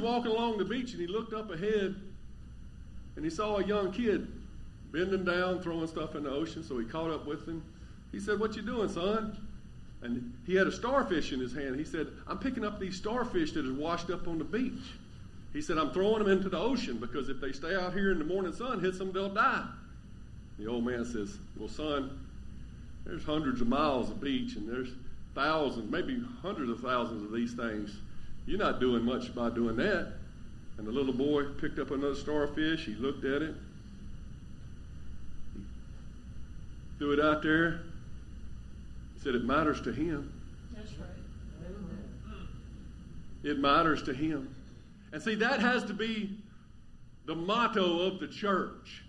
walking along the beach and he looked up ahead and he saw a young kid bending down, throwing stuff in the ocean. So he caught up with him. He said, What you doing, son? And he had a starfish in his hand. He said, I'm picking up these starfish that are washed up on the beach. He said, I'm throwing them into the ocean because if they stay out here in the morning sun, hits them, they'll die. The old man says, Well, son, there's hundreds of miles of beach and there's thousands, maybe hundreds of thousands of these things. You're not doing much by doing that. And the little boy picked up another starfish. He looked at it. He threw it out there. He said, It matters to him. That's right. Amen. It matters to him. And see, that has to be the motto of the church.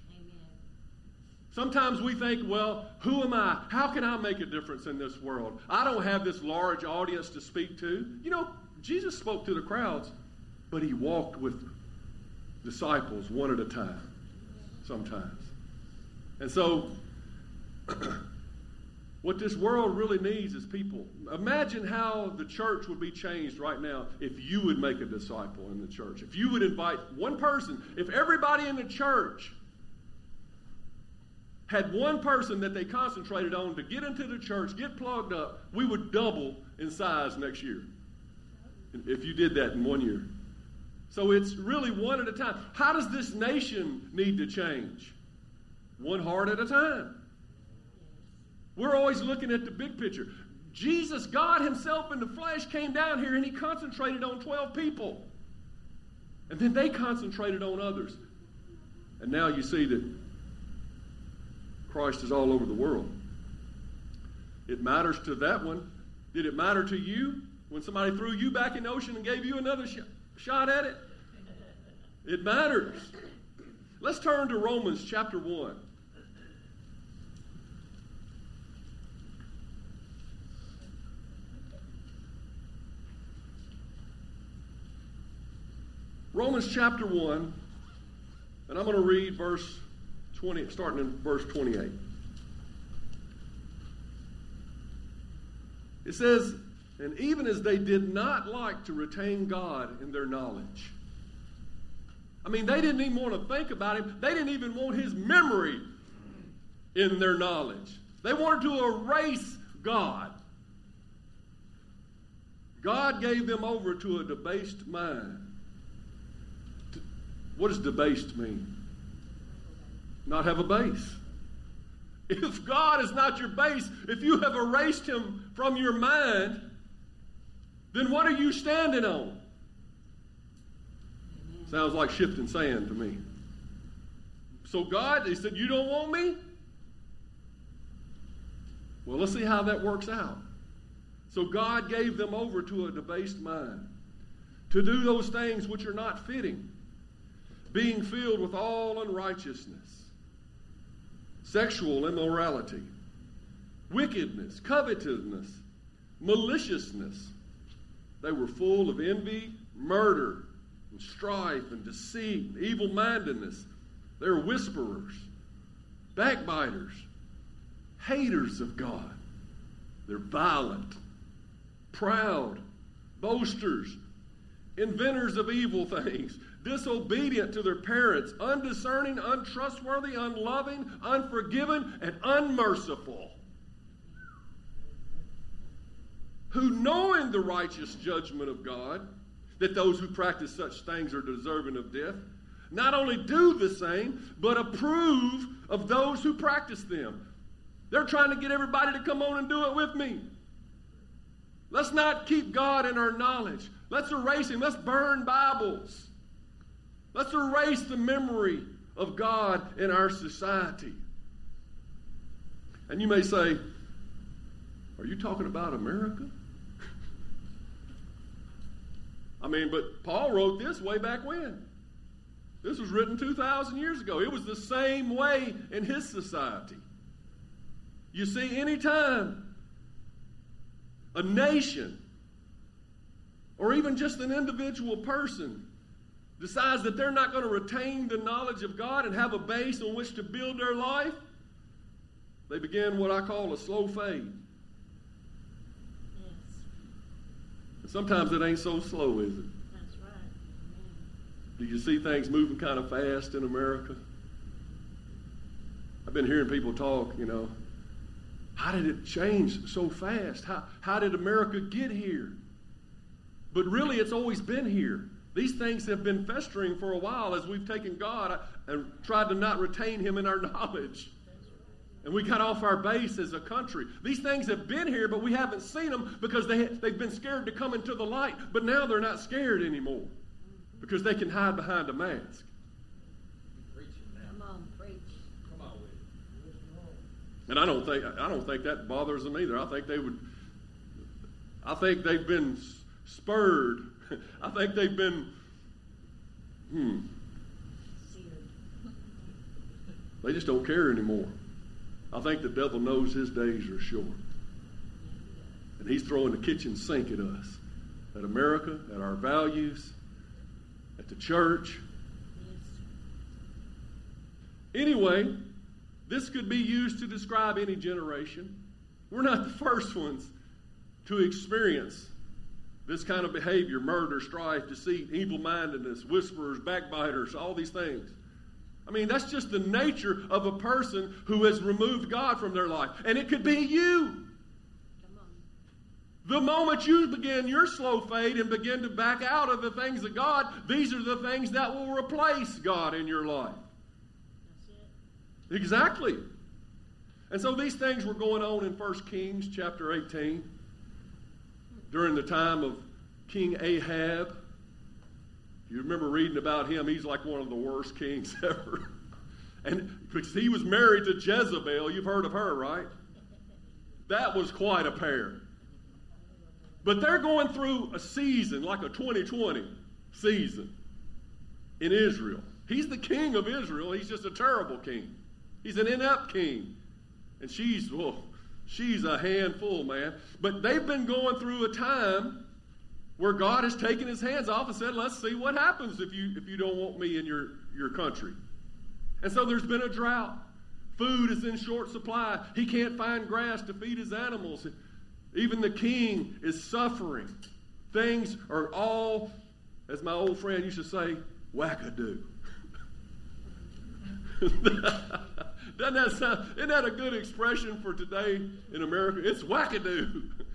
Sometimes we think, well, who am I? How can I make a difference in this world? I don't have this large audience to speak to. You know, Jesus spoke to the crowds, but he walked with disciples one at a time sometimes. And so, what this world really needs is people. Imagine how the church would be changed right now if you would make a disciple in the church. If you would invite one person, if everybody in the church had one person that they concentrated on to get into the church, get plugged up, we would double in size next year. If you did that in one year. So it's really one at a time. How does this nation need to change? One heart at a time. We're always looking at the big picture. Jesus, God Himself in the flesh, came down here and He concentrated on 12 people. And then they concentrated on others. And now you see that Christ is all over the world. It matters to that one. Did it matter to you when somebody threw you back in the ocean and gave you another sh- shot at it? It matters. Let's turn to Romans chapter 1. Romans chapter 1, and I'm going to read verse 20, starting in verse 28. It says, And even as they did not like to retain God in their knowledge. I mean, they didn't even want to think about him. They didn't even want his memory in their knowledge. They wanted to erase God. God gave them over to a debased mind. What does debased mean? Not have a base. If God is not your base, if you have erased him from your mind, then what are you standing on? Sounds like shifting sand to me. So God, he said, You don't want me? Well, let's see how that works out. So God gave them over to a debased mind to do those things which are not fitting, being filled with all unrighteousness, sexual immorality, wickedness, covetousness, maliciousness. They were full of envy, murder, and strife, and deceit, evil mindedness. They were whisperers, backbiters, haters of God. They're violent, proud, boasters, inventors of evil things, disobedient to their parents, undiscerning, untrustworthy, unloving, unforgiving, and unmerciful. Who, knowing the righteous judgment of God, that those who practice such things are deserving of death, not only do the same, but approve of those who practice them. They're trying to get everybody to come on and do it with me. Let's not keep God in our knowledge. Let's erase Him. Let's burn Bibles. Let's erase the memory of God in our society. And you may say, Are you talking about America? I mean, but Paul wrote this way back when. This was written 2,000 years ago. It was the same way in his society. You see, anytime a nation or even just an individual person decides that they're not going to retain the knowledge of God and have a base on which to build their life, they begin what I call a slow fade. Yes, And sometimes it ain't so slow, is it? that's right. Do you see things moving kind of fast in America? I've been hearing people talk, you know, how did it change so fast? How, how did America get here? But really, it's always been here. These things have been festering for a while as we've taken God uh, and tried to not retain Him in our knowledge. And we got off our base as a country. These things have been here, but we haven't seen them because they, they've been scared to come into the light. But now they're not scared anymore because they can hide behind a mask. Come on, preach. And I don't think I don't think that bothers them either. I think they would. I think they've been spurred. I think they've been. Hmm. Seared. They just don't care anymore. I think the devil knows his days are short, and he's throwing the kitchen sink at us, at America, at our values, at the church. Anyway, this could be used to describe any generation. We're not the first ones to experience this kind of behavior murder, strife, deceit, evil mindedness, whisperers, backbiters, all these things. I mean, that's just the nature of a person who has removed God from their life. And it could be you. The moment you begin your slow fade and begin to back out of the things of God, these are the things that will replace God in your life. Exactly. And so these things were going on in 1 Kings chapter 18 during the time of King Ahab. You remember reading about him, he's like one of the worst kings ever. And because he was married to Jezebel, you've heard of her, right? That was quite a pair. But they're going through a season, like a 2020 season in Israel. He's the king of Israel. He's just a terrible king. He's an inept king. And she's, well, she's a handful, man. But they've been going through a time where God has taken his hands off and said, let's see what happens if you, if you don't want me in your, your country. And so there's been a drought. Food is in short supply. He can't find grass to feed his animals. Even the king is suffering. Things are all, as my old friend used to say, wackadoo. Doesn't that sound, isn't that a good expression for today in America? It's wackadoo.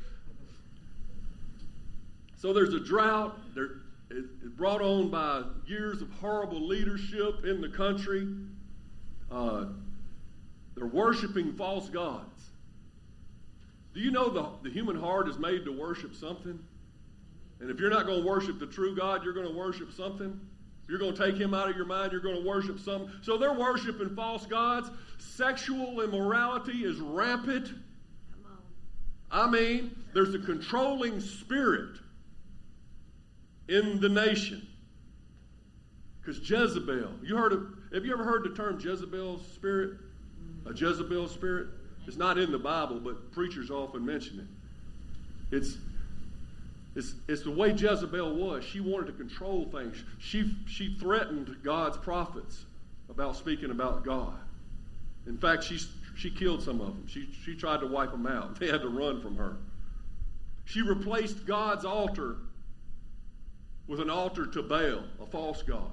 so there's a drought. There, it, it's brought on by years of horrible leadership in the country. Uh, they're worshiping false gods. Do you know the, the human heart is made to worship something? And if you're not going to worship the true God, you're going to worship something. You're going to take him out of your mind. You're going to worship some. So they're worshiping false gods. Sexual immorality is rampant. Come on. I mean, there's a controlling spirit in the nation. Because Jezebel, you heard of, have you ever heard the term Jezebel's spirit? A Jezebel spirit? It's not in the Bible, but preachers often mention it. It's it's, it's the way Jezebel was. She wanted to control things. She, she threatened God's prophets about speaking about God. In fact, she, she killed some of them. She, she tried to wipe them out. They had to run from her. She replaced God's altar with an altar to Baal, a false god.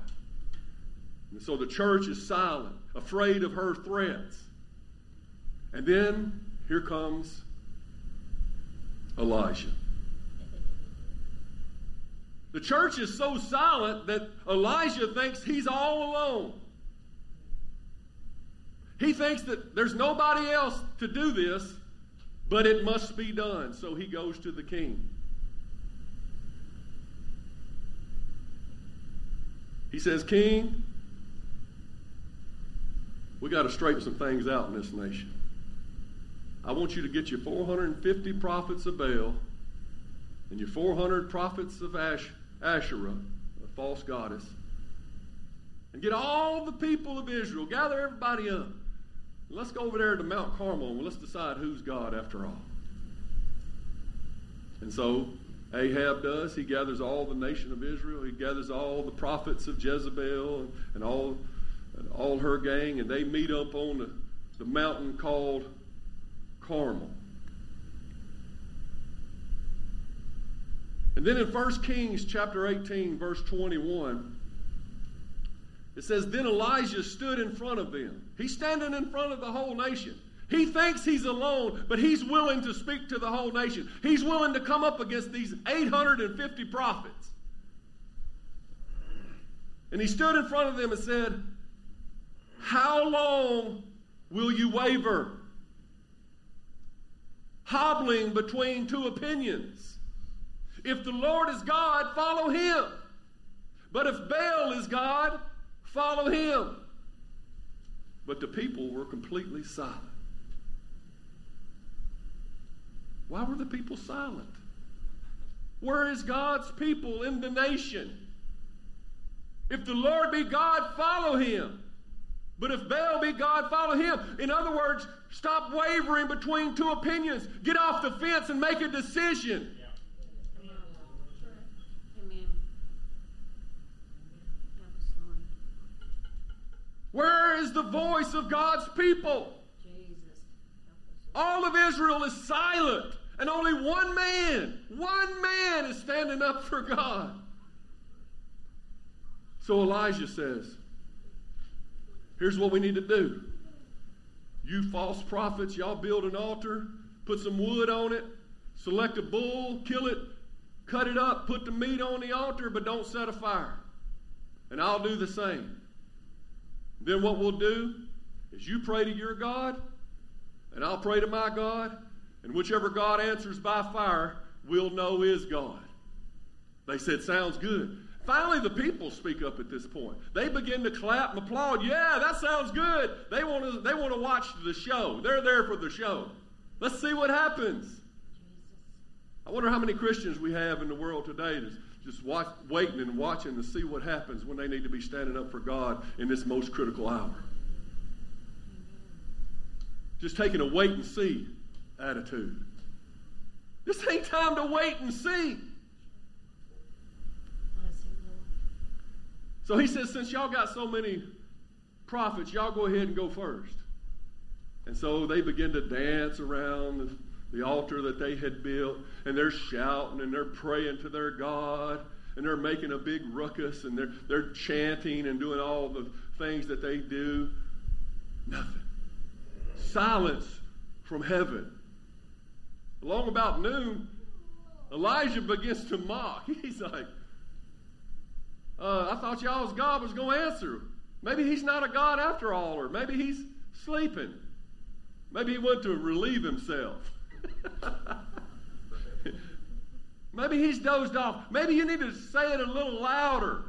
And so the church is silent, afraid of her threats. And then here comes Elijah. The church is so silent that Elijah thinks he's all alone. He thinks that there's nobody else to do this, but it must be done. So he goes to the king. He says, King, we got to straighten some things out in this nation. I want you to get your 450 prophets of Baal and your 400 prophets of Ash, Asherah, a false goddess, and get all the people of Israel, gather everybody up. Let's go over there to Mount Carmel and let's decide who's God after all. And so Ahab does. He gathers all the nation of Israel. He gathers all the prophets of Jezebel and, all, and all her gang, and they meet up on the, the mountain called Carmel. And then in 1 Kings chapter 18, verse 21, it says, Then Elijah stood in front of them. He's standing in front of the whole nation. He thinks he's alone, but he's willing to speak to the whole nation. He's willing to come up against these 850 prophets. And he stood in front of them and said, How long will you waver? Hobbling between two opinions. If the Lord is God, follow him. But if Baal is God, follow him. But the people were completely silent. Why were the people silent? Where is God's people in the nation? If the Lord be God, follow him. But if Baal be God, follow him. In other words, stop wavering between two opinions. Get off the fence and make a decision. Amen. Amen. Help us, Lord. Where is the voice of God's people? Jesus. Help us, Lord. All of Israel is silent, and only one man, one man is standing up for God. So Elijah says, Here's what we need to do. You false prophets, y'all build an altar, put some wood on it, select a bull, kill it, cut it up, put the meat on the altar, but don't set a fire. And I'll do the same. Then what we'll do is you pray to your God, and I'll pray to my God, and whichever God answers by fire, we'll know is God. They said, Sounds good. Finally, the people speak up at this point. They begin to clap and applaud. Yeah, that sounds good. They want to, they want to watch the show. They're there for the show. Let's see what happens. I wonder how many Christians we have in the world today that's just watch, waiting and watching to see what happens when they need to be standing up for God in this most critical hour. Just taking a wait and see attitude. This ain't time to wait and see. So he says, since y'all got so many prophets, y'all go ahead and go first. And so they begin to dance around the, the altar that they had built, and they're shouting and they're praying to their God, and they're making a big ruckus, and they're, they're chanting and doing all the things that they do. Nothing. Silence from heaven. Along about noon, Elijah begins to mock. He's like, uh, I thought y'all's God was going to answer. Maybe he's not a God after all, or maybe he's sleeping. Maybe he went to relieve himself. maybe he's dozed off. Maybe you need to say it a little louder.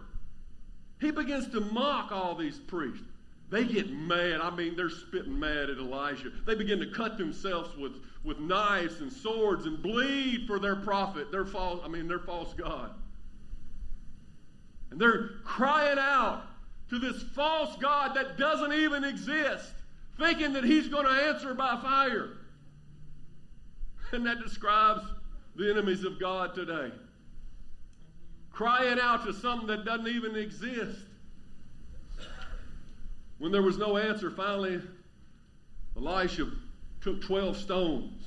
He begins to mock all these priests. They get mad. I mean, they're spitting mad at Elijah. They begin to cut themselves with, with knives and swords and bleed for their prophet, their false, I mean, their false God. And they're crying out to this false God that doesn't even exist, thinking that he's going to answer by fire. And that describes the enemies of God today. Crying out to something that doesn't even exist. When there was no answer, finally, Elisha took 12 stones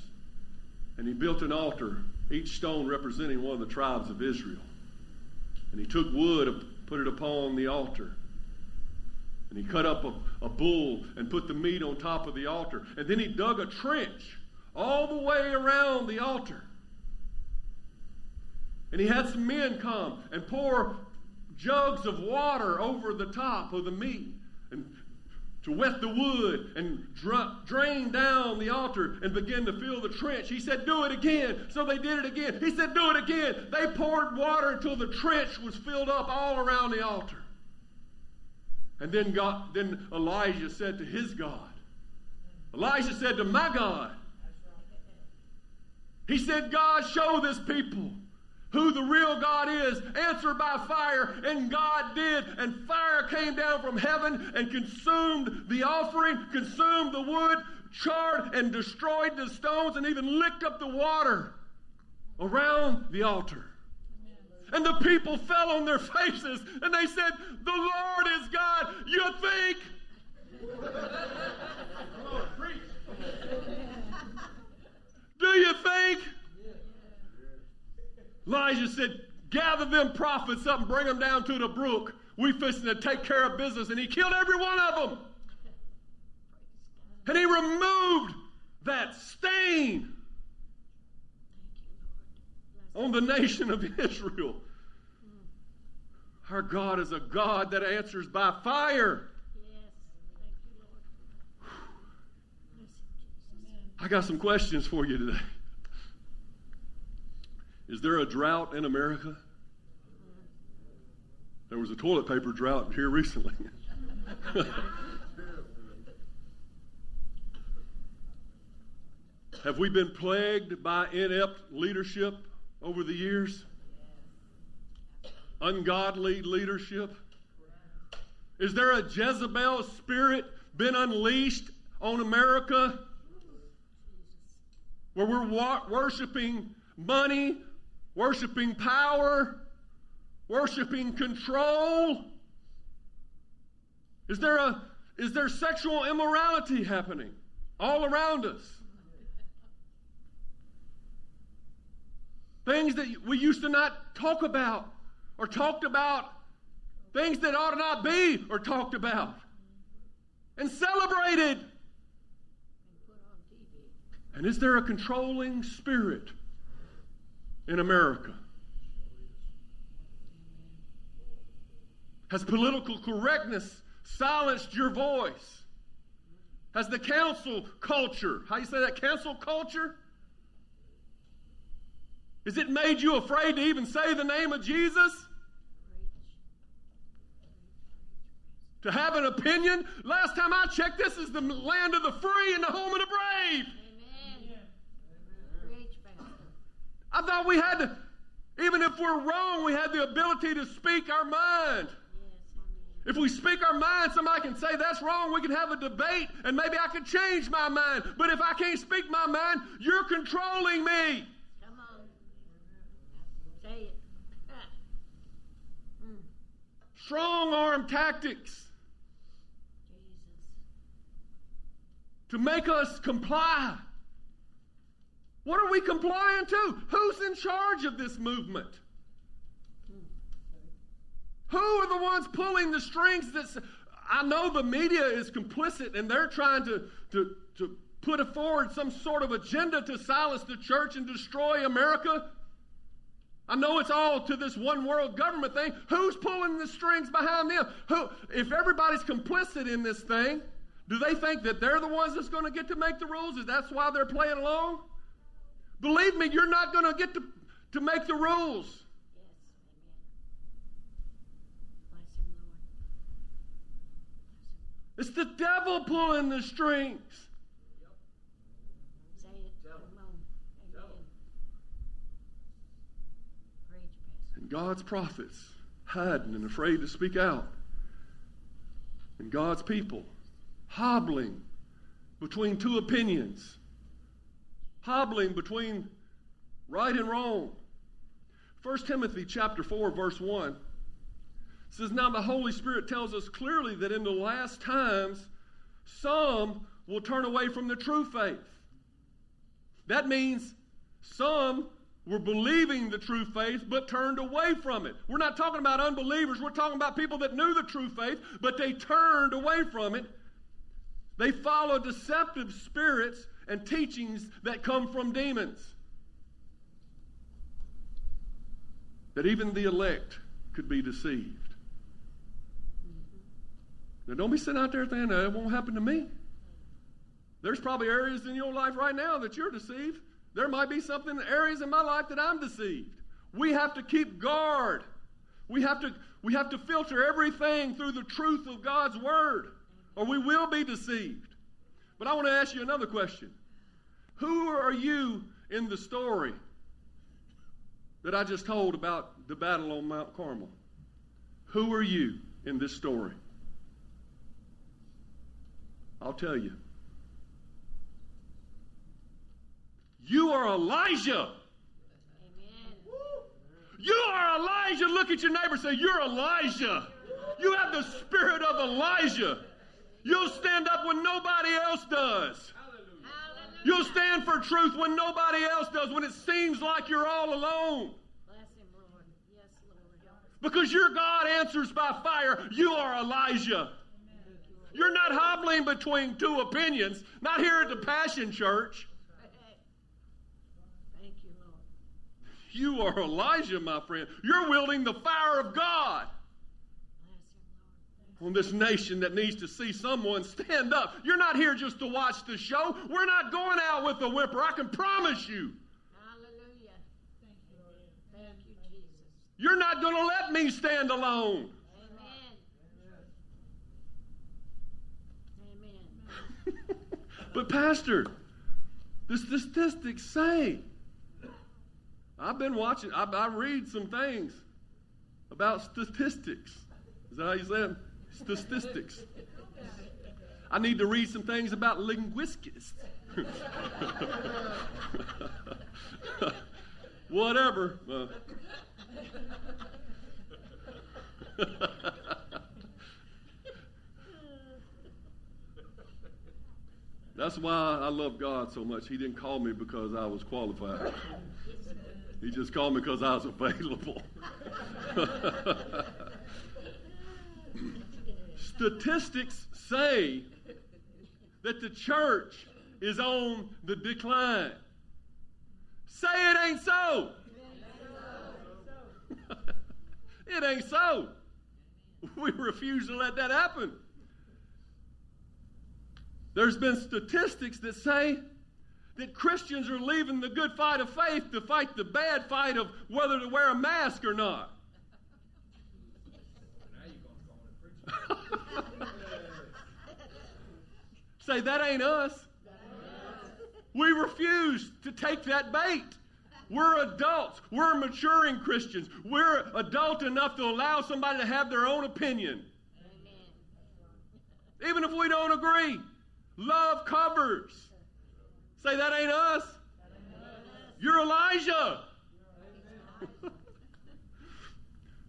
and he built an altar, each stone representing one of the tribes of Israel. And he took wood and put it upon the altar. And he cut up a, a bull and put the meat on top of the altar. And then he dug a trench all the way around the altar. And he had some men come and pour jugs of water over the top of the meat to wet the wood and dra- drain down the altar and begin to fill the trench. He said, Do it again. So they did it again. He said, Do it again. They poured water until the trench was filled up all around the altar. And then God, then Elijah said to his God, Elijah said to my God, he said, God, show this people who the real God is, answered by fire. And God did. And fire came down from heaven and consumed the offering, consumed the wood, charred and destroyed the stones, and even licked up the water around the altar. And the people fell on their faces and they said, The Lord is God. You think? Do you think? Elijah said, Gather them prophets up and bring them down to the brook. We fishing to take care of business. And he killed every one of them. And he removed that stain on the nation of Israel. Our God is a God that answers by fire. I got some questions for you today. Is there a drought in America? There was a toilet paper drought here recently. Have we been plagued by inept leadership over the years? Ungodly leadership? Is there a Jezebel spirit been unleashed on America where we're wa- worshiping money, worshiping power, worshiping control? Is there a is there sexual immorality happening all around us? Things that we used to not talk about or talked about. Things that ought not be or talked about and celebrated. And put on TV. And is there a controlling spirit in America? Has political correctness silenced your voice? Has the council culture, how you say that, cancel culture? Has it made you afraid to even say the name of Jesus? To have an opinion? Last time I checked, this is the land of the free and the home of the brave. Amen. Preach, Pastor. I thought we had to, even if we're wrong, we had the ability to speak our mind. If we speak our mind, somebody can say that's wrong. We can have a debate and maybe I could change my mind. But if I can't speak my mind, you're controlling me. Come on. Say it. Ah. Mm. Strong arm tactics Jesus. to make us comply. What are we complying to? Who's in charge of this movement? Who are the ones pulling the strings that I know the media is complicit and they're trying to, to, to put forward some sort of agenda to silence the church and destroy America. I know it's all to this one world government thing. Who's pulling the strings behind them? Who if everybody's complicit in this thing, do they think that they're the ones that's going to get to make the rules? Is that's why they're playing along? Believe me, you're not going to get to, to make the rules. It's the devil pulling the strings. Pastor. And God's prophets hiding and afraid to speak out. And God's people hobbling between two opinions, hobbling between right and wrong. 1 Timothy chapter 4 verse 1 says now the Holy Spirit tells us clearly that in the last times some will turn away from the true faith. That means some were believing the true faith but turned away from it. We're not talking about unbelievers, we're talking about people that knew the true faith but they turned away from it. They followed deceptive spirits and teachings that come from demons. That even the elect could be deceived. Now, don't be sitting out there thinking that it won't happen to me. There's probably areas in your life right now that you're deceived. There might be something areas in my life that I'm deceived. We have to keep guard. We have to we have to filter everything through the truth of God's word or we will be deceived. But I want to ask you another question. Who are you in the story that I just told about the battle on Mount Carmel? Who are you in this story? I'll tell you. You are Elijah. You are Elijah. Look at your neighbor and say, You're Elijah. You have the spirit of Elijah. You'll stand up when nobody else does. You'll stand for truth when nobody else does, when it seems like you're all alone. Him, Lord. Yes, Lord. Because your God answers by fire. You are Elijah. You're not hobbling between two opinions, not here at the Passion Church. Thank you, Lord. You are Elijah, my friend. You're wielding the fire of God Bless him, Lord. On this nation that needs to see someone stand up. You're not here just to watch the show. We're not going out with a whimper. I can promise you. Hallelujah. Thank you, Thank you, Jesus. You're not going to let me stand alone. Amen. Amen. But, Pastor, the statistics say. I've been watching, I, I read some things about statistics. Is that how you say it? Statistics. I need to read some things about linguistics. Whatever. Uh, That's why I love God so much. He didn't call me because I was qualified. He just called me because I was available. Statistics say that the church is on the decline. Say it ain't so. it ain't so. We refuse to let that happen. There's been statistics that say that Christians are leaving the good fight of faith to fight the bad fight of whether to wear a mask or not. Say, that ain't us. We refuse to take that bait. We're adults. We're maturing Christians. We're adult enough to allow somebody to have their own opinion. Even if we don't agree. Love covers. Say, that ain't us. You're Elijah.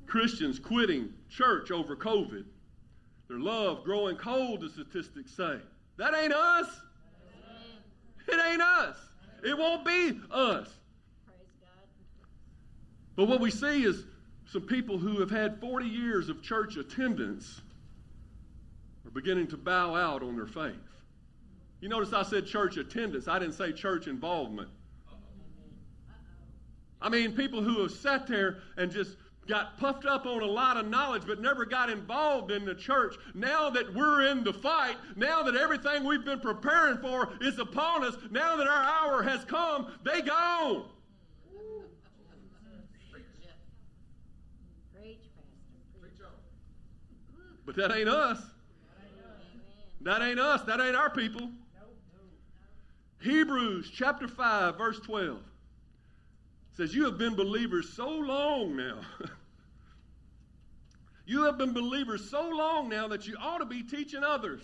Christians quitting church over COVID. Their love growing cold, the statistics say. That ain't us. It ain't us. It won't be us. But what we see is some people who have had 40 years of church attendance are beginning to bow out on their faith. You notice I said church attendance, I didn't say church involvement. I mean, people who have sat there and just got puffed up on a lot of knowledge but never got involved in the church. Now that we're in the fight, now that everything we've been preparing for is upon us, now that our hour has come, they gone. But that ain't us. That ain't us. That ain't our people. Hebrews chapter 5, verse 12 says, You have been believers so long now. you have been believers so long now that you ought to be teaching others.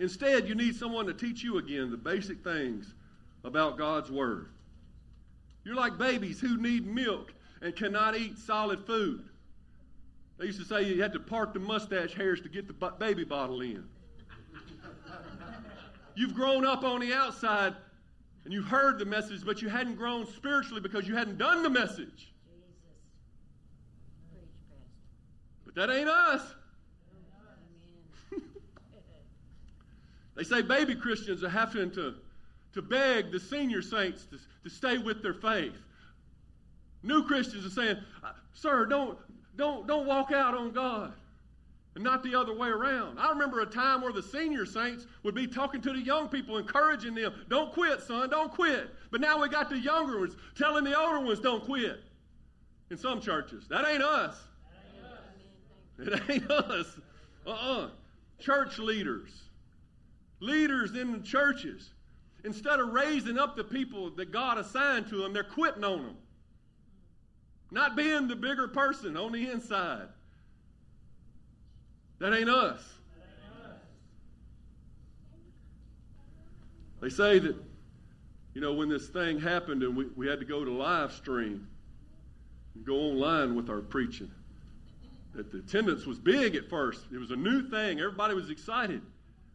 Instead, you need someone to teach you again the basic things about God's Word. You're like babies who need milk and cannot eat solid food. They used to say you had to part the mustache hairs to get the baby bottle in. You've grown up on the outside and you've heard the message, but you hadn't grown spiritually because you hadn't done the message. Jesus. Preach, Pastor. But that ain't us. They say baby Christians are having to, to beg the senior saints to, to stay with their faith. New Christians are saying, "Uh, Sir, don't, don't, don't walk out on God. And not the other way around. I remember a time where the senior saints would be talking to the young people, encouraging them, Don't quit, son, don't quit. But now we got the younger ones telling the older ones, Don't quit. In some churches. That ain't us. It ain't us. Uh uh Church leaders, leaders in the churches, instead of raising up the people that God assigned to them, they're quitting on them. not being the bigger person on the inside. That ain't us. They say that, you know, when this thing happened and we, we had to go to live stream and go online with our preaching, that the attendance was big at first. It was a new thing. Everybody was excited.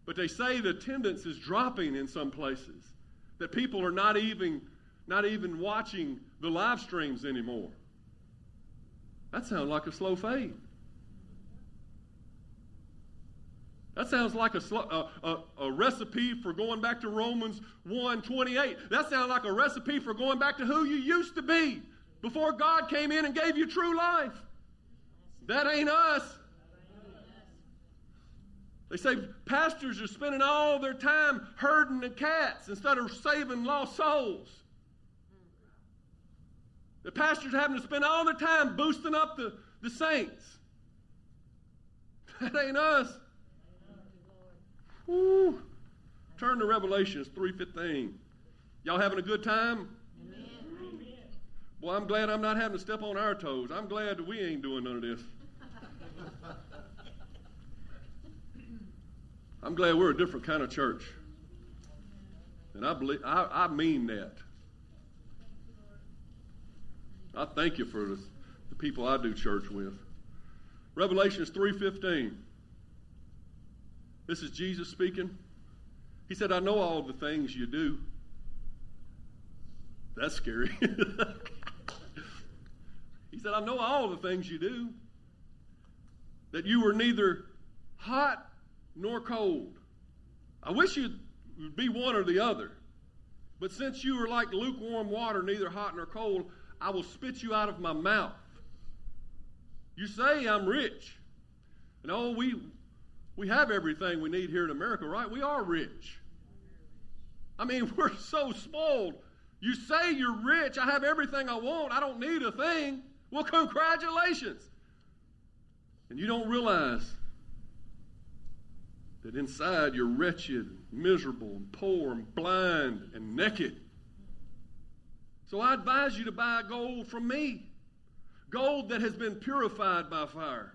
But they say the attendance is dropping in some places. That people are not even not even watching the live streams anymore. That sounds like a slow fade. That sounds like a, a, a, a, recipe for going back to Romans 1 28. That sounds like a recipe for going back to who you used to be before God came in and gave you true life. That ain't us. They say pastors are spending all their time herding the cats instead of saving lost souls. The pastors are having to spend all their time boosting up the, the saints. That ain't us. Woo. Turn to Revelations 3.15. Y'all having a good time? Amen. Well, I'm glad I'm not having to step on our toes. I'm glad that we ain't doing none of this. I'm glad we're a different kind of church. And I believe I, I mean that. I thank you for the, the people I do church with. Revelations 3:15. This is Jesus speaking. He said, I know all the things you do. That's scary. he said, I know all the things you do. That you were neither hot nor cold. I wish you'd be one or the other. But since you are like lukewarm water, neither hot nor cold, I will spit you out of my mouth. You say I'm rich. And oh, we we have everything we need here in America, right? We are rich. I mean, we're so spoiled. You say you're rich. I have everything I want. I don't need a thing. Well, congratulations. And you don't realize that inside you're wretched, miserable, and poor, and blind, and naked. So I advise you to buy gold from me gold that has been purified by fire.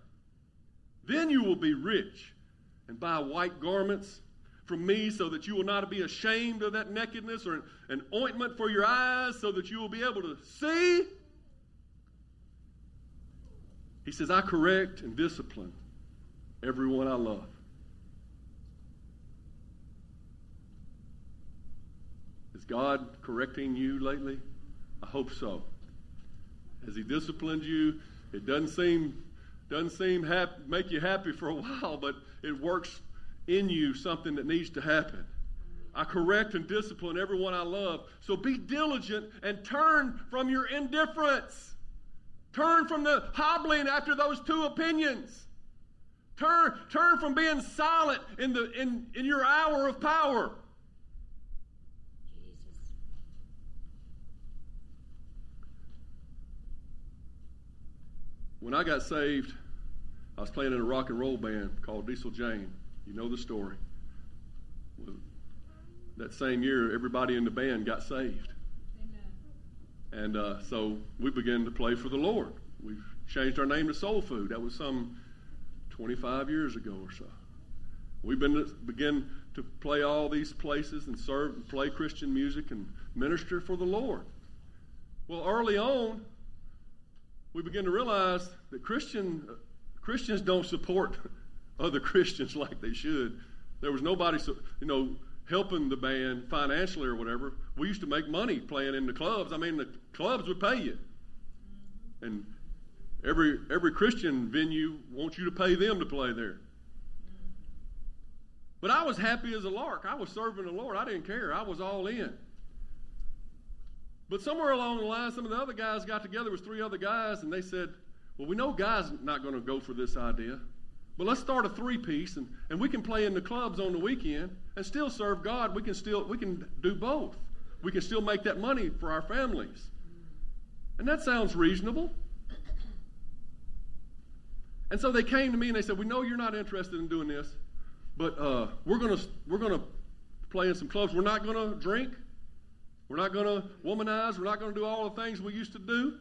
Then you will be rich and buy white garments from me so that you will not be ashamed of that nakedness or an, an ointment for your eyes so that you will be able to see. He says, I correct and discipline everyone I love. Is God correcting you lately? I hope so. Has He disciplined you? It doesn't seem doesn't seem happy, make you happy for a while, but it works in you something that needs to happen. I correct and discipline everyone I love. So be diligent and turn from your indifference. Turn from the hobbling after those two opinions. Turn, turn from being silent in, the, in, in your hour of power. Jesus. When I got saved, I was playing in a rock and roll band called Diesel Jane. You know the story. That same year, everybody in the band got saved. And uh, so we began to play for the Lord. We changed our name to Soul Food. That was some 25 years ago or so. We've been to, begin to play all these places and serve and play Christian music and minister for the Lord. Well, early on, we begin to realize that Christian, Christians don't support other Christians like they should. There was nobody, you know, helping the band financially or whatever. We used to make money playing in the clubs. I mean, the clubs would pay you, and every every Christian venue wants you to pay them to play there. But I was happy as a lark. I was serving the Lord. I didn't care. I was all in. But somewhere along the line, some of the other guys got together with three other guys, and they said, "Well, we know Guy's not going to go for this idea, but let's start a three-piece, and, and we can play in the clubs on the weekend and still serve God. We can still we can do both. We can still make that money for our families, and that sounds reasonable." And so they came to me and they said, "We know you're not interested in doing this, but uh, we're gonna we're gonna play in some clubs. We're not gonna drink. We're not to womanize. We're not to do all the things we used to do.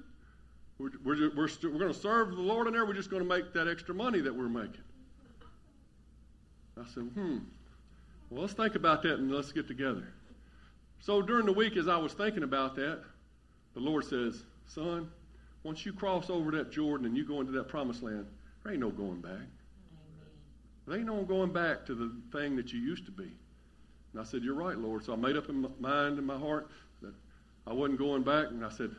We're, we're, we're, st- we're going to serve the Lord in there. We're just going to make that extra money that we're making. I said, hmm. Well, let's think about that and let's get together. So during the week, as I was thinking about that, the Lord says, Son, once you cross over that Jordan and you go into that promised land, there ain't no going back. There ain't no going back to the thing that you used to be. And I said, You're right, Lord. So I made up in my mind and my heart that I wasn't going back. And I said,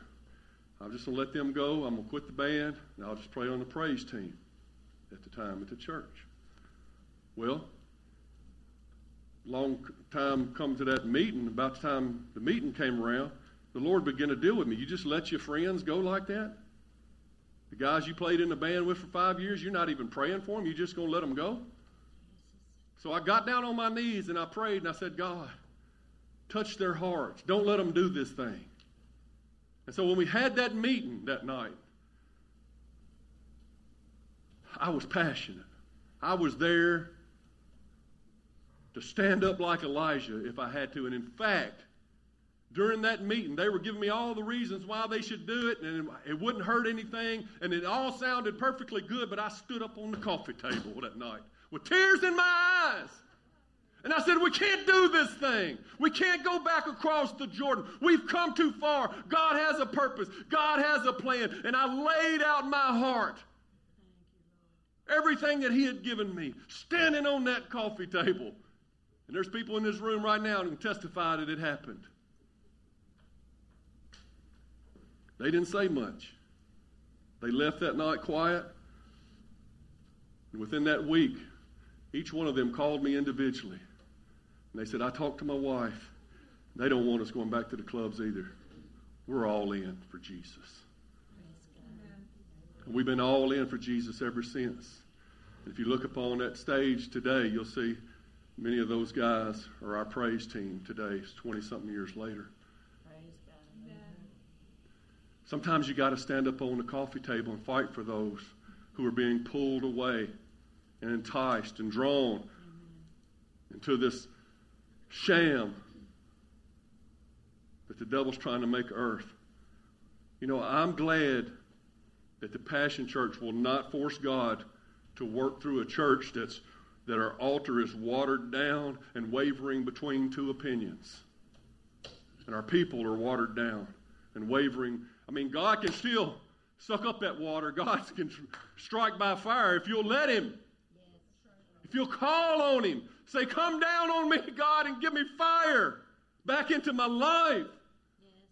I'm just going to let them go. I'm going to quit the band, and I'll just play on the praise team at the time at the church. Well, long time come to that meeting, about the time the meeting came around, the Lord began to deal with me. You just let your friends go like that? The guys you played in the band with for five years, you're not even praying for them. You're just going to let them go? So I got down on my knees and I prayed and I said, God, touch their hearts. Don't let them do this thing. And so when we had that meeting that night, I was passionate. I was there to stand up like Elijah if I had to. And in fact, during that meeting, they were giving me all the reasons why they should do it, and it wouldn't hurt anything, and it all sounded perfectly good, but I stood up on the coffee table that night with tears in my eyes. And I said, We can't do this thing. We can't go back across the Jordan. We've come too far. God has a purpose, God has a plan. And I laid out my heart. Everything that He had given me, standing on that coffee table. And there's people in this room right now who can testify that it happened. They didn't say much. They left that night quiet. And within that week, each one of them called me individually. And they said, I talked to my wife. They don't want us going back to the clubs either. We're all in for Jesus. And we've been all in for Jesus ever since. If you look upon that stage today, you'll see many of those guys are our praise team today, 20 something years later. Sometimes you got to stand up on the coffee table and fight for those who are being pulled away and enticed and drawn into this sham that the devil's trying to make earth. You know, I'm glad that the Passion Church will not force God to work through a church that's that our altar is watered down and wavering between two opinions. And our people are watered down and wavering. I mean, God can still suck up that water. God can strike by fire if you'll let Him. If you'll call on Him, say, Come down on me, God, and give me fire back into my life. Yes.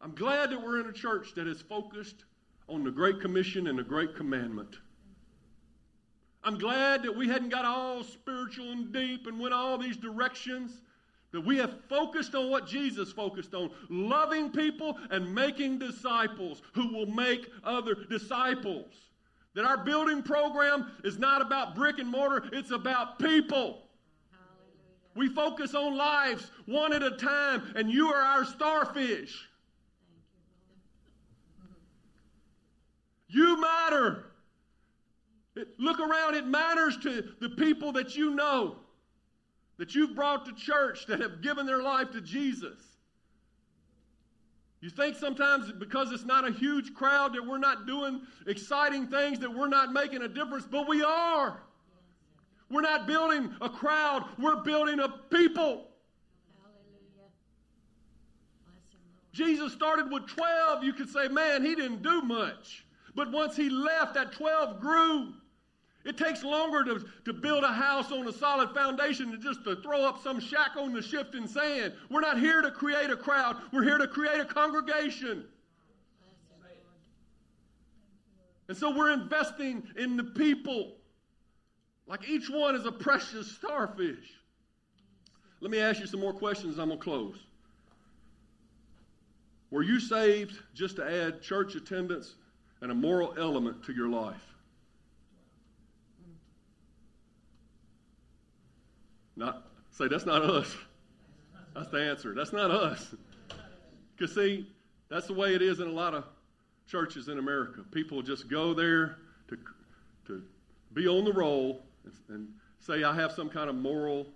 I'm glad that we're in a church that is focused on the Great Commission and the Great Commandment. I'm glad that we hadn't got all spiritual and deep and went all these directions. That we have focused on what Jesus focused on loving people and making disciples who will make other disciples. That our building program is not about brick and mortar, it's about people. We focus on lives one at a time, and you are our starfish. You matter. Look around, it matters to the people that you know, that you've brought to church, that have given their life to Jesus. You think sometimes because it's not a huge crowd that we're not doing exciting things, that we're not making a difference, but we are. We're not building a crowd, we're building a people. Jesus started with 12. You could say, man, he didn't do much. But once he left, that 12 grew. It takes longer to, to build a house on a solid foundation than just to throw up some shack on the shifting sand. We're not here to create a crowd, we're here to create a congregation. And so we're investing in the people. Like each one is a precious starfish. Let me ask you some more questions, I'm going to close. Were you saved just to add church attendance and a moral element to your life? Not say that's not us. That's the answer. That's not us. Because see, that's the way it is in a lot of churches in America. People just go there to to be on the roll and, say I have some kind of moral.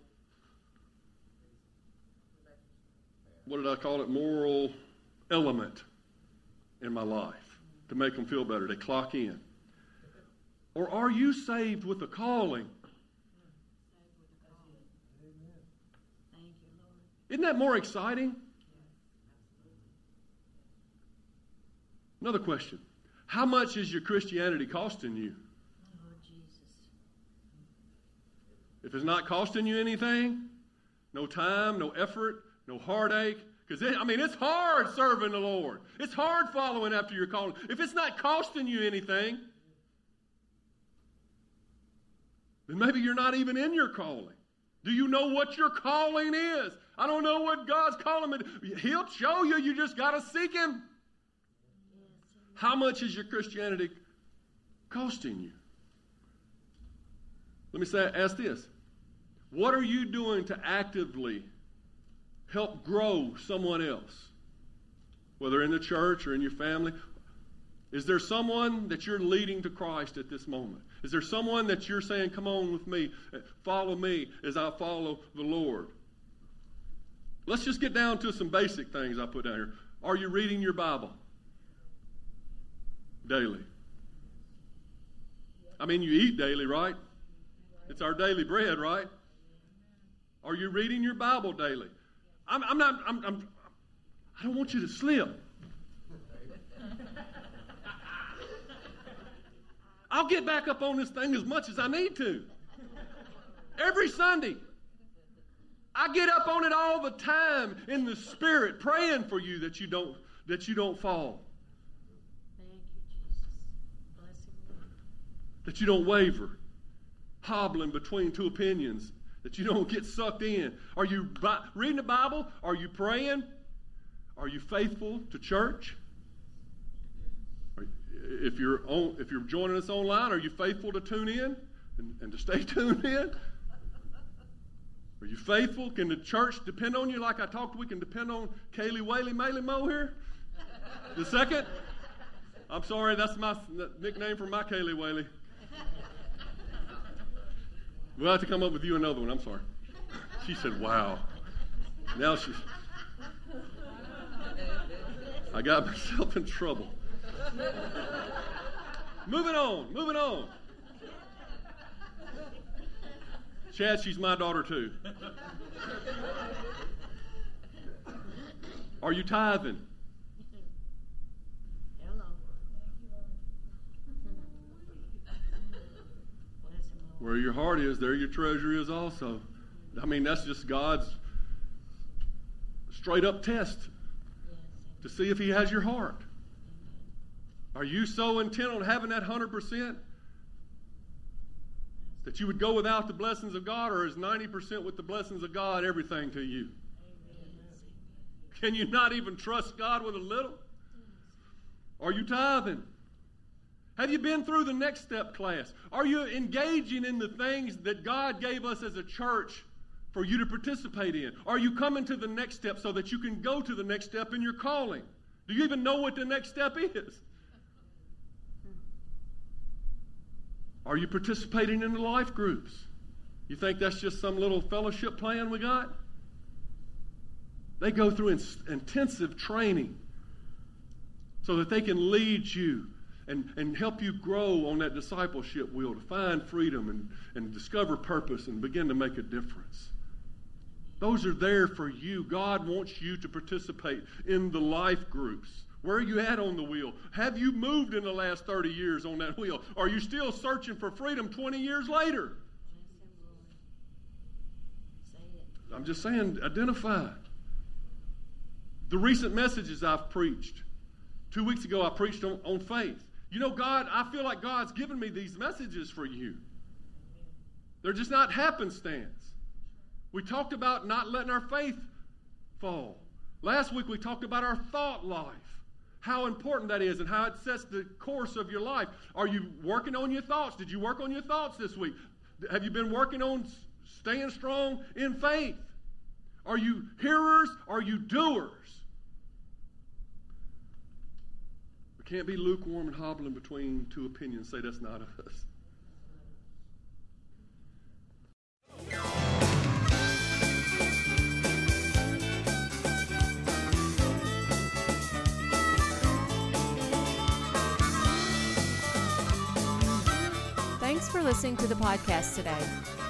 What did I call it? Moral element in my life. to make them feel better. They clock in. Or are you saved with a calling? Isn't that more exciting? Another question. How much is your Christianity costing you? Lord Jesus. If it's not costing you anything, no time, no effort, no heartache, because I mean, it's hard serving the Lord. It's hard following after your calling. If it's not costing you anything, then maybe you're not even in your calling. Do you know what your calling is? I don't know what God's calling me. He'll show you. You just got to seek Him. How much is your Christianity costing you? Let me say, ask this. What are you doing to actively help grow someone else? Whether in the church or in your family. Is there someone that you're leading to Christ at this moment? Is there someone that you're saying, come on with me, follow me as I follow the Lord? Let's just get down to some basic things I put down here. Are you reading your Bible? Daily. I mean, you eat daily, right? It's our daily bread, right? Are you reading your Bible daily? I'm, I'm not, I'm, I'm, I don't want you to slip. I'll get back up on this thing as much as I need to. Every Sunday. I get up on it all the time in the spirit, praying for you that you don't that you don't fall, Thank you, Jesus. Bless him, that you don't waver, hobbling between two opinions, that you don't get sucked in. Are you bi- reading the Bible? Are you praying? Are you faithful to church? Are- If you're on, if you're joining us online, are you faithful to tune in and, and to stay tuned in? Are you faithful? Can the church depend on you like I talked? We can depend on Kaylee Whaley Maley Mo here. The second. I'm sorry, that's my nickname for my Kaylee Whaley. We'll have to come up with you another one. I'm sorry. She said, "Wow." Now she's. I got myself in trouble. moving on, moving on. Chad, she's my daughter too. Are you tithing? Hello. Bless him, Lord. Where your heart is, there your treasure is also. I mean, that's just God's straight up test to see if He has your heart. Are you so intent on having that 100% that you would go without the blessings of God, or is 90% with the blessings of God everything to you? Can you not even trust God with a little? Are you tithing? Have you been through the next step class? Are you engaging in the things that God gave us as a church for you to participate in? Are you coming to the next step so that you can go to the next step in your calling? Do you even know what the next step is? Are you participating in the life groups? You think that's just some little fellowship plan we got? They go through ins- intensive training so that they can lead you and, and help you grow on that discipleship wheel to find freedom and, and discover purpose and begin to make a difference. Those are there for you. God wants you to participate in the life groups. Where are you at on the wheel? Have you moved in the last 30 years on that wheel? Are you still searching for freedom 20 years later? I'm just saying, identify. The recent messages I've preached. Two weeks ago, I preached on, on faith. You know, God, I feel like God's given me these messages for you. They're just not happenstance. We talked about not letting our faith fall. Last week, we talked about our thought life, how important that is, and how it sets the course of your life. Are you working on your thoughts? Did you work on your thoughts this week? Have you been working on staying strong in faith? Are you hearers? Are you doers? Can't be lukewarm and hobbling between two opinions. Say that's not us. Thanks for listening to the podcast today.